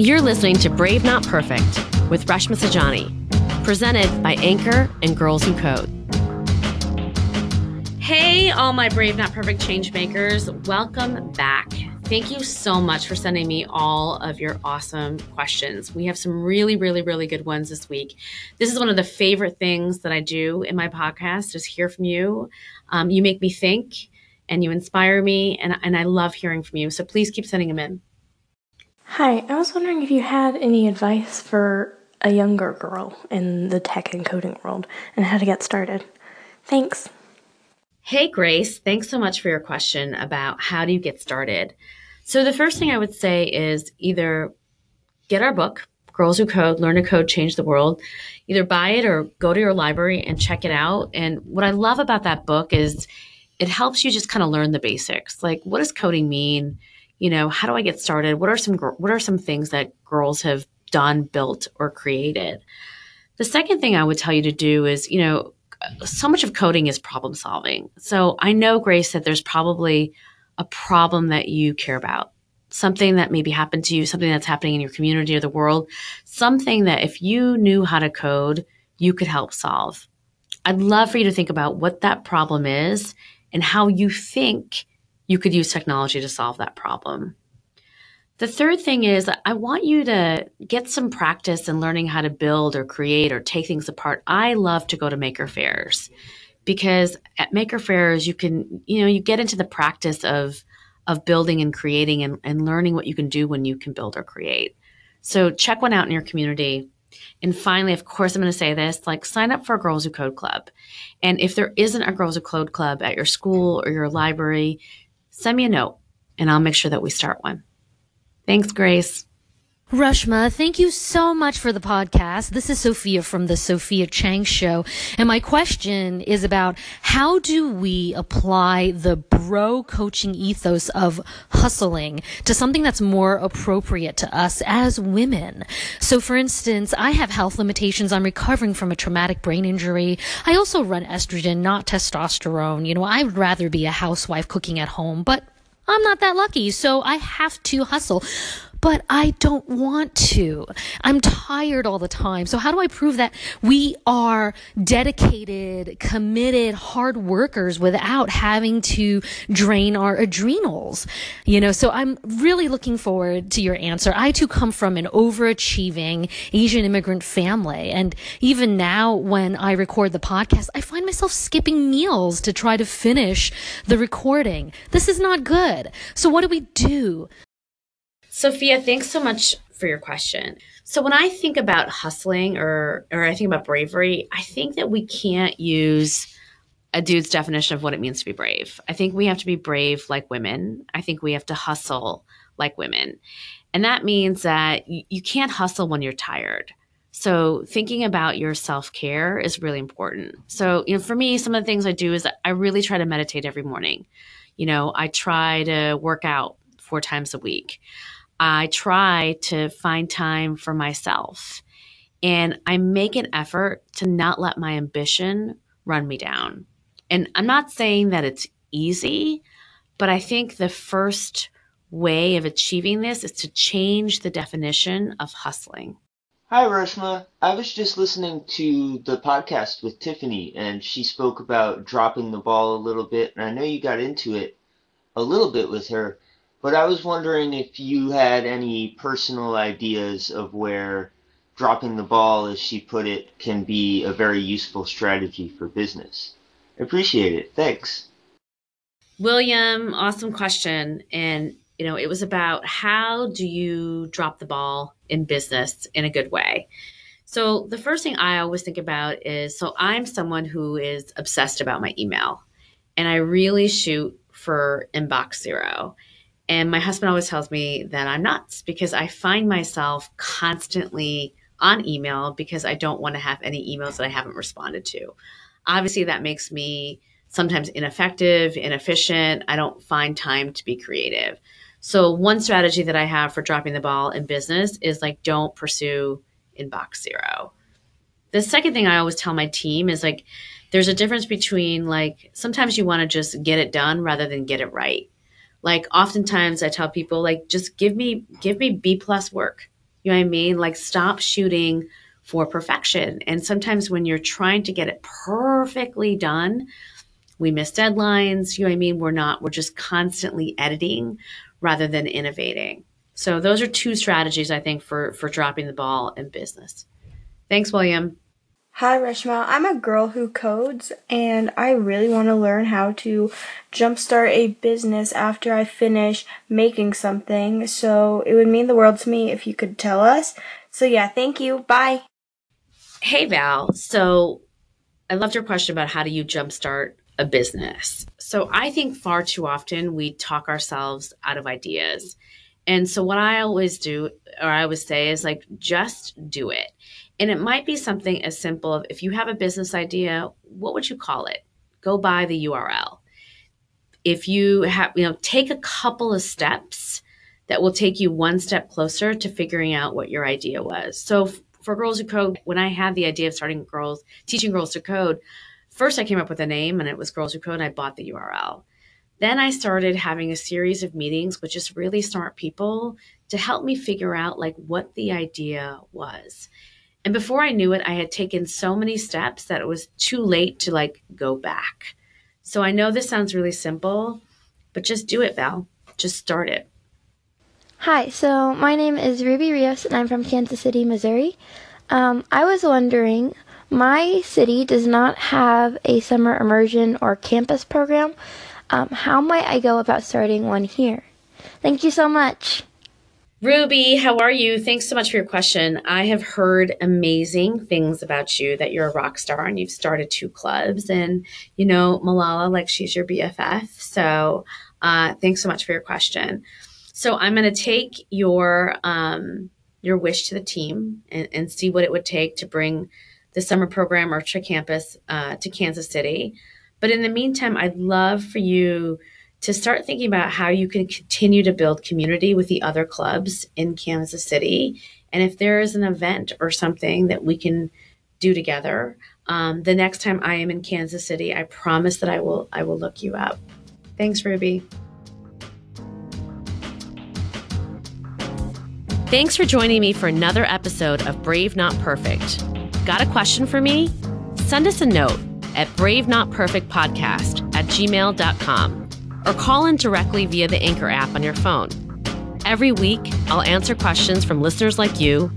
You're listening to Brave Not Perfect with Reshma Saujani, presented by Anchor and Girls Who Code. Hey, all my Brave Not Perfect change makers, welcome back. Thank you so much for sending me all of your awesome questions. We have some really, really, really good ones this week. This is one of the favorite things that I do in my podcast is hear from you. Um, you make me think and you inspire me, and, and I love hearing from you. So please keep sending them in. Hi, I was wondering if you had any advice for a younger girl in the tech and coding world and how to get started. Thanks. Hey, Grace. Thanks so much for your question about how do you get started. So, the first thing I would say is either get our book, Girls Who Code, Learn to Code, Change the World. Either buy it or go to your library and check it out. And what I love about that book is it helps you just kind of learn the basics. Like, what does coding mean? You know, how do I get started? What are some what are some things that girls have done, built, or created? The second thing I would tell you to do is, you know, so much of coding is problem solving. So I know, Grace, that there's probably a problem that you care about, something that maybe happened to you, something that's happening in your community or the world, something that if you knew how to code, you could help solve. I'd love for you to think about what that problem is and how you think you could use technology to solve that problem. The third thing is I want you to get some practice in learning how to build or create or take things apart. I love to go to maker fairs because at maker fairs you can, you know, you get into the practice of of building and creating and, and learning what you can do when you can build or create. So check one out in your community. And finally, of course, I'm going to say this like sign up for a Girls Who Code Club. And if there isn't a Girls Who Code Club at your school or your library, send me a note and I'll make sure that we start one. Thanks, Grace. Reshma, thank you so much for the podcast. This is Sophia from the Sophia Chang Show. And my question is about how do we apply the bro coaching ethos of hustling to something that's more appropriate to us as women? So, for instance, I have health limitations. I'm recovering from a traumatic brain injury. I also run estrogen, not testosterone. You know, I'd rather be a housewife cooking at home, but I'm not that lucky, so I have to hustle but I don't want to. I'm tired all the time. So how do I prove that we are dedicated, committed, hard workers without having to drain our adrenals? You know, so I'm really looking forward to your answer. I too come from an overachieving Asian immigrant family. And even now when I record the podcast, I find myself skipping meals to try to finish the recording. This is not good. So what do we do? Sophia, thanks so much for your question. So when I think about hustling or or I think about bravery, I think that we can't use a dude's definition of what it means to be brave. I think we have to be brave like women. I think we have to hustle like women. And that means that you can't hustle when you're tired. So thinking about your self-care is really important. So, you know, for me, some of the things I do is I really try to meditate every morning. You know, I try to work out four times a week. I try to find time for myself and I make an effort to not let my ambition run me down. And I'm not saying that it's easy, but I think the first way of achieving this is to change the definition of hustling. Hi, Reshma. I was just listening to the podcast with Tiffany, and she spoke about dropping the ball a little bit, and I know you got into it a little bit with her. But I was wondering if you had any personal ideas of where dropping the ball, as she put it, can be a very useful strategy for business. Appreciate it. Thanks. William, awesome question. And, you know, it was about how do you drop the ball in business in a good way? So, the first thing I always think about is so I'm someone who is obsessed about my email and I really shoot for inbox zero. And my husband always tells me that I'm nuts because I find myself constantly on email because I don't want to have any emails that I haven't responded to. Obviously, that makes me sometimes ineffective, inefficient. I don't find time to be creative. So, one strategy that I have for dropping the ball in business is like, don't pursue inbox zero. The second thing I always tell my team is like, there's a difference between like, sometimes you want to just get it done rather than get it right like oftentimes i tell people like just give me give me b plus work You know what I mean? Like, stop shooting for perfection. And sometimes when you're trying to get it perfectly done, we miss deadlines. You know what I mean? We're not, we're just constantly editing rather than innovating. So those are two strategies I think for for dropping the ball in business. Thanks, William. Hi, Reshma. I'm a girl who codes, and I really want to learn how to jumpstart a business after I finish making something. So it would mean the world to me if you could tell us. So yeah, thank you. Bye. Hey, Val. So I loved your question about how do you jumpstart a business. So I think far too often we talk ourselves out of ideas. And so what I always do, or I always say, is like, just do it. And it might be something as simple of if you have a business idea, what would you call it? Go buy the URL. If you have, you know, take a couple of steps that will take you one step closer to figuring out what your idea was. So for Girls Who Code, when I had the idea of starting girls, teaching girls to code, first I came up with a name and it was Girls Who Code and I bought the URL. Then I started having a series of meetings with just really smart people to help me figure out like what the idea was. And before I knew it, I had taken so many steps that it was too late to like go back. So I know this sounds really simple, but just do it, Val. Just start it. Hi, so my name is Ruby Rios and I'm from Kansas City, Missouri. Um, I was wondering my city does not have a summer immersion or campus program. Um, how might I go about starting one here? Thank you so much. Ruby, how are you? Thanks so much for your question. I have heard amazing things about you that you're a rock star and you've started two clubs and you know Malala like she's your BFF. So uh, thanks so much for your question. So I'm going to take your um, your wish to the team and, and see what it would take to bring the summer program Archer Campus uh, to Kansas City. But in the meantime, I'd love for you to start thinking about how you can continue to build community with the other clubs in Kansas City. And if there is an event or something that we can do together, um, the next time I am in Kansas City, I promise that I will I will look you up. Thanks, Ruby. Thanks for joining me for another episode of Brave Not Perfect. Got a question for me? Send us a note at bravenotperfectpodcast at gmail.com or call in directly via the Anchor app on your phone. Every week, I'll answer questions from listeners like you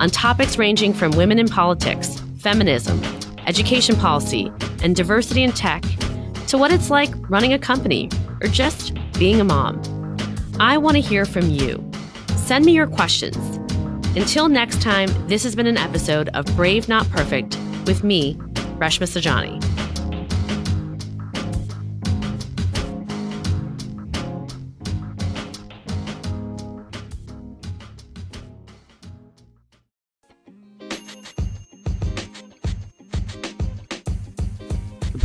on topics ranging from women in politics, feminism, education policy, and diversity in tech to what it's like running a company or just being a mom. I want to hear from you. Send me your questions until next time, this has been an episode of Brave Not Perfect with me, Reshma Saujani.